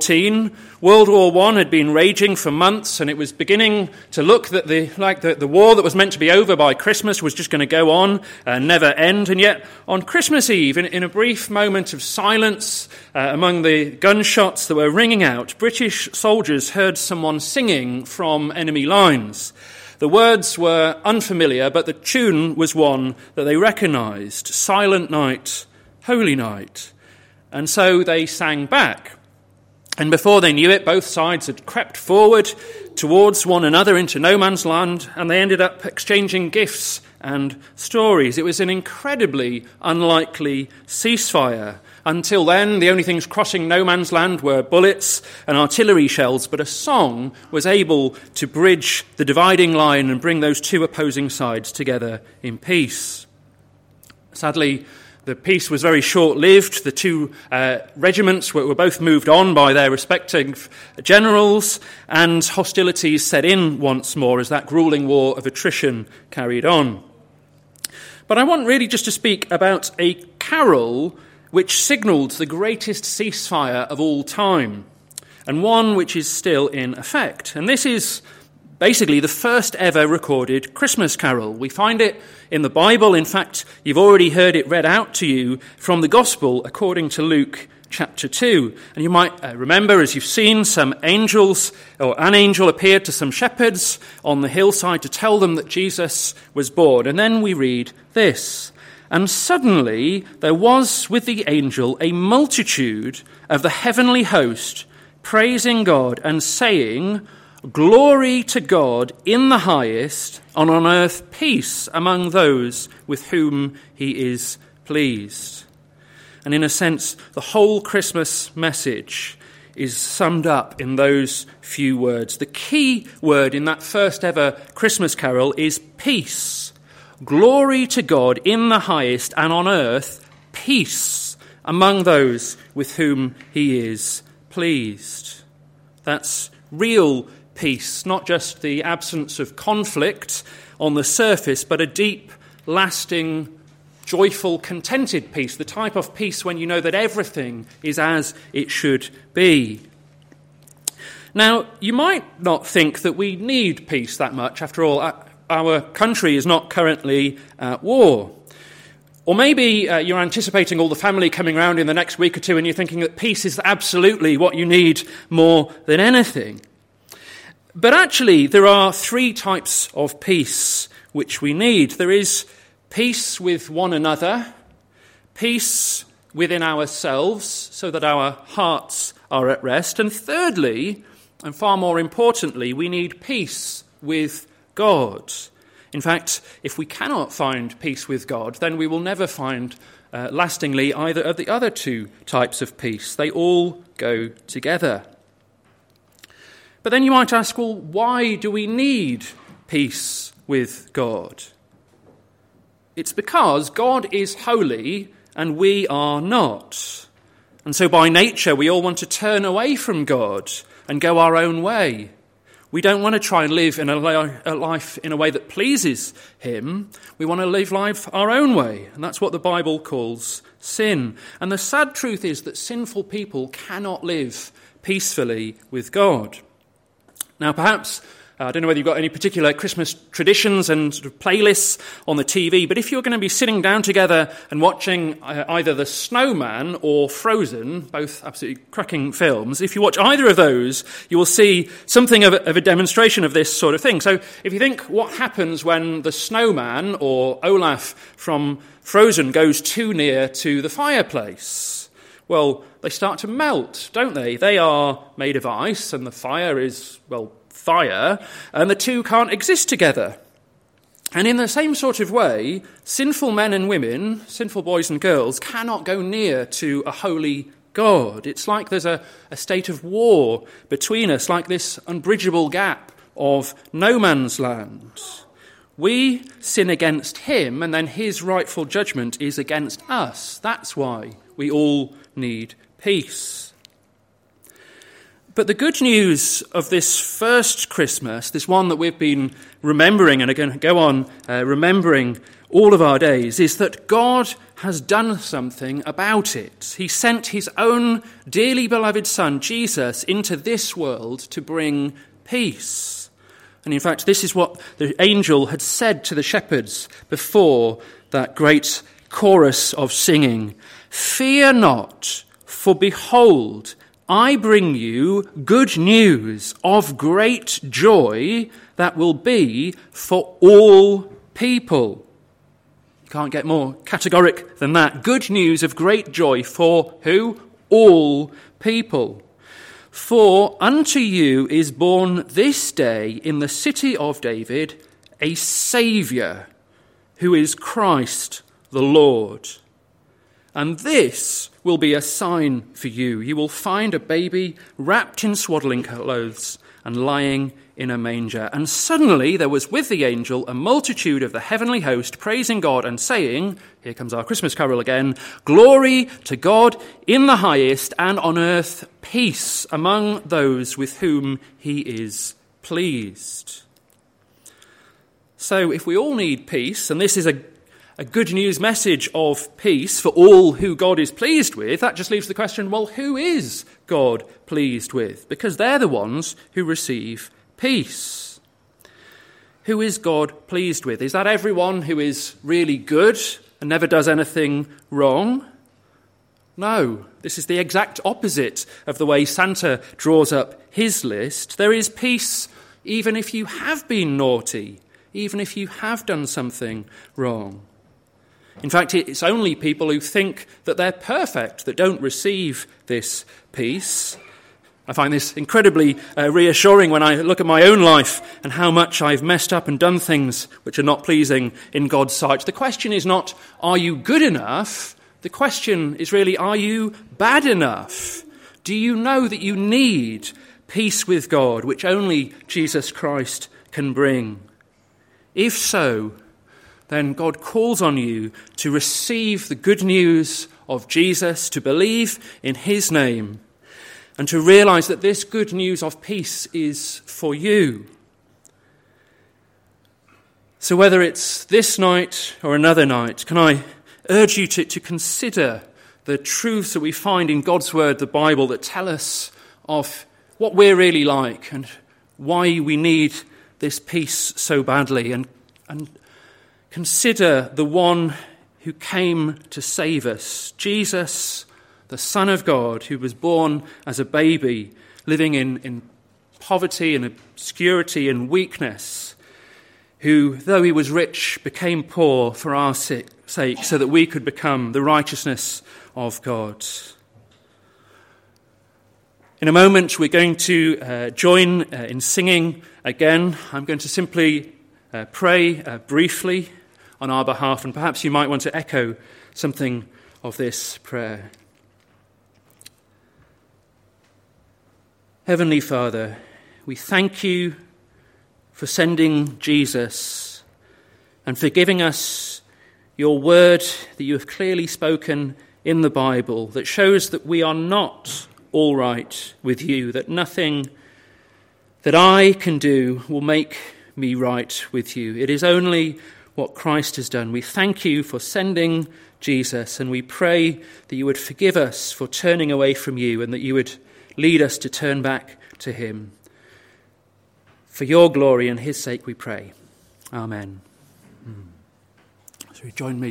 1914. World War I had been raging for months, and it was beginning to look that the, like the, the war that was meant to be over by Christmas was just going to go on and never end. And yet, on Christmas Eve, in, in a brief moment of silence uh, among the gunshots that were ringing out, British soldiers heard someone singing from enemy lines. The words were unfamiliar, but the tune was one that they recognized Silent Night, Holy Night. And so they sang back. And before they knew it, both sides had crept forward towards one another into no man's land, and they ended up exchanging gifts and stories. It was an incredibly unlikely ceasefire. Until then, the only things crossing no man's land were bullets and artillery shells, but a song was able to bridge the dividing line and bring those two opposing sides together in peace. Sadly, the peace was very short lived. The two uh, regiments were, were, both moved on by their respective generals, and hostilities set in once more as that grueling war of attrition carried on. But I want really just to speak about a carol which signalled the greatest ceasefire of all time, and one which is still in effect. And this is basically the first ever recorded Christmas carol. We find it in the Bible. In fact, you've already heard it read out to you from the Gospel according to Luke chapter 2. And you might uh, remember, as you've seen, some angels, or an angel appeared to some shepherds on the hillside to tell them that Jesus was born. And then we read this and suddenly there was with the angel a multitude of the heavenly host praising God and saying, Glory to God in the highest, and on earth peace among those with whom he is pleased. And in a sense, the whole Christmas message is summed up in those few words. The key word in that first ever Christmas carol is peace. Glory to God in the highest, and on earth peace among those with whom he is pleased. That's real peace, not just the absence of conflict on the surface, but a deep, lasting, joyful, contented peace, the type of peace when you know that everything is as it should be. Now, you might not think that we need peace that much. After all, our country is not currently at war. Or maybe uh, you're anticipating all the family coming around in the next week or two and you're thinking that peace is absolutely what you need more than anything. But actually, there are three types of peace which we need there is peace with one another, peace within ourselves so that our hearts are at rest, and thirdly, and far more importantly, we need peace with God. In fact, if we cannot find peace with God, then we will never find uh, lastingly either of the other two types of peace. They all go together. But then you might ask, well, why do we need peace with God? It's because God is holy and we are not. And so by nature, we all want to turn away from God and go our own way. We don't want to try and live in a life in a way that pleases Him. We want to live life our own way. And that's what the Bible calls sin. And the sad truth is that sinful people cannot live peacefully with God. Now, perhaps uh, I don't know whether you've got any particular Christmas traditions and sort of playlists on the TV, but if you're going to be sitting down together and watching uh, either The Snowman or Frozen, both absolutely cracking films, if you watch either of those, you will see something of a, of a demonstration of this sort of thing. So if you think what happens when the snowman or Olaf from Frozen goes too near to the fireplace, well, they start to melt, don't they? They are made of ice, and the fire is, well, fire, and the two can't exist together. And in the same sort of way, sinful men and women, sinful boys and girls, cannot go near to a holy God. It's like there's a, a state of war between us, like this unbridgeable gap of no man's land. We sin against him, and then his rightful judgment is against us. That's why we all need peace. But the good news of this first Christmas, this one that we've been remembering and are going to go on uh, remembering all of our days, is that God has done something about it. He sent his own dearly beloved Son, Jesus, into this world to bring peace. And in fact, this is what the angel had said to the shepherds before that great chorus of singing Fear not, for behold, I bring you good news of great joy that will be for all people. You can't get more categoric than that. Good news of great joy for who? All people. For unto you is born this day in the city of David a Saviour, who is Christ the Lord. And this will be a sign for you. You will find a baby wrapped in swaddling clothes and lying in a manger. And suddenly there was with the angel a multitude of the heavenly host praising God and saying, Here comes our Christmas carol again, Glory to God in the highest, and on earth peace among those with whom he is pleased. So if we all need peace, and this is a a good news message of peace for all who God is pleased with, that just leaves the question well, who is God pleased with? Because they're the ones who receive peace. Who is God pleased with? Is that everyone who is really good and never does anything wrong? No, this is the exact opposite of the way Santa draws up his list. There is peace even if you have been naughty, even if you have done something wrong. In fact, it's only people who think that they're perfect that don't receive this peace. I find this incredibly uh, reassuring when I look at my own life and how much I've messed up and done things which are not pleasing in God's sight. The question is not, are you good enough? The question is really, are you bad enough? Do you know that you need peace with God, which only Jesus Christ can bring? If so, then God calls on you to receive the good news of Jesus, to believe in his name, and to realize that this good news of peace is for you. So, whether it's this night or another night, can I urge you to, to consider the truths that we find in God's Word, the Bible, that tell us of what we're really like and why we need this peace so badly, and, and Consider the one who came to save us Jesus, the Son of God, who was born as a baby, living in, in poverty and obscurity and weakness, who, though he was rich, became poor for our sake, so that we could become the righteousness of God. In a moment, we're going to uh, join uh, in singing again. I'm going to simply uh, pray uh, briefly on our behalf, and perhaps you might want to echo something of this prayer. Heavenly Father, we thank you for sending Jesus and for giving us your word that you have clearly spoken in the Bible that shows that we are not all right with you, that nothing that I can do will make me right with you. It is only what Christ has done. We thank you for sending Jesus, and we pray that you would forgive us for turning away from you and that you would lead us to turn back to him. For your glory and his sake we pray. Amen. Hmm. So join me.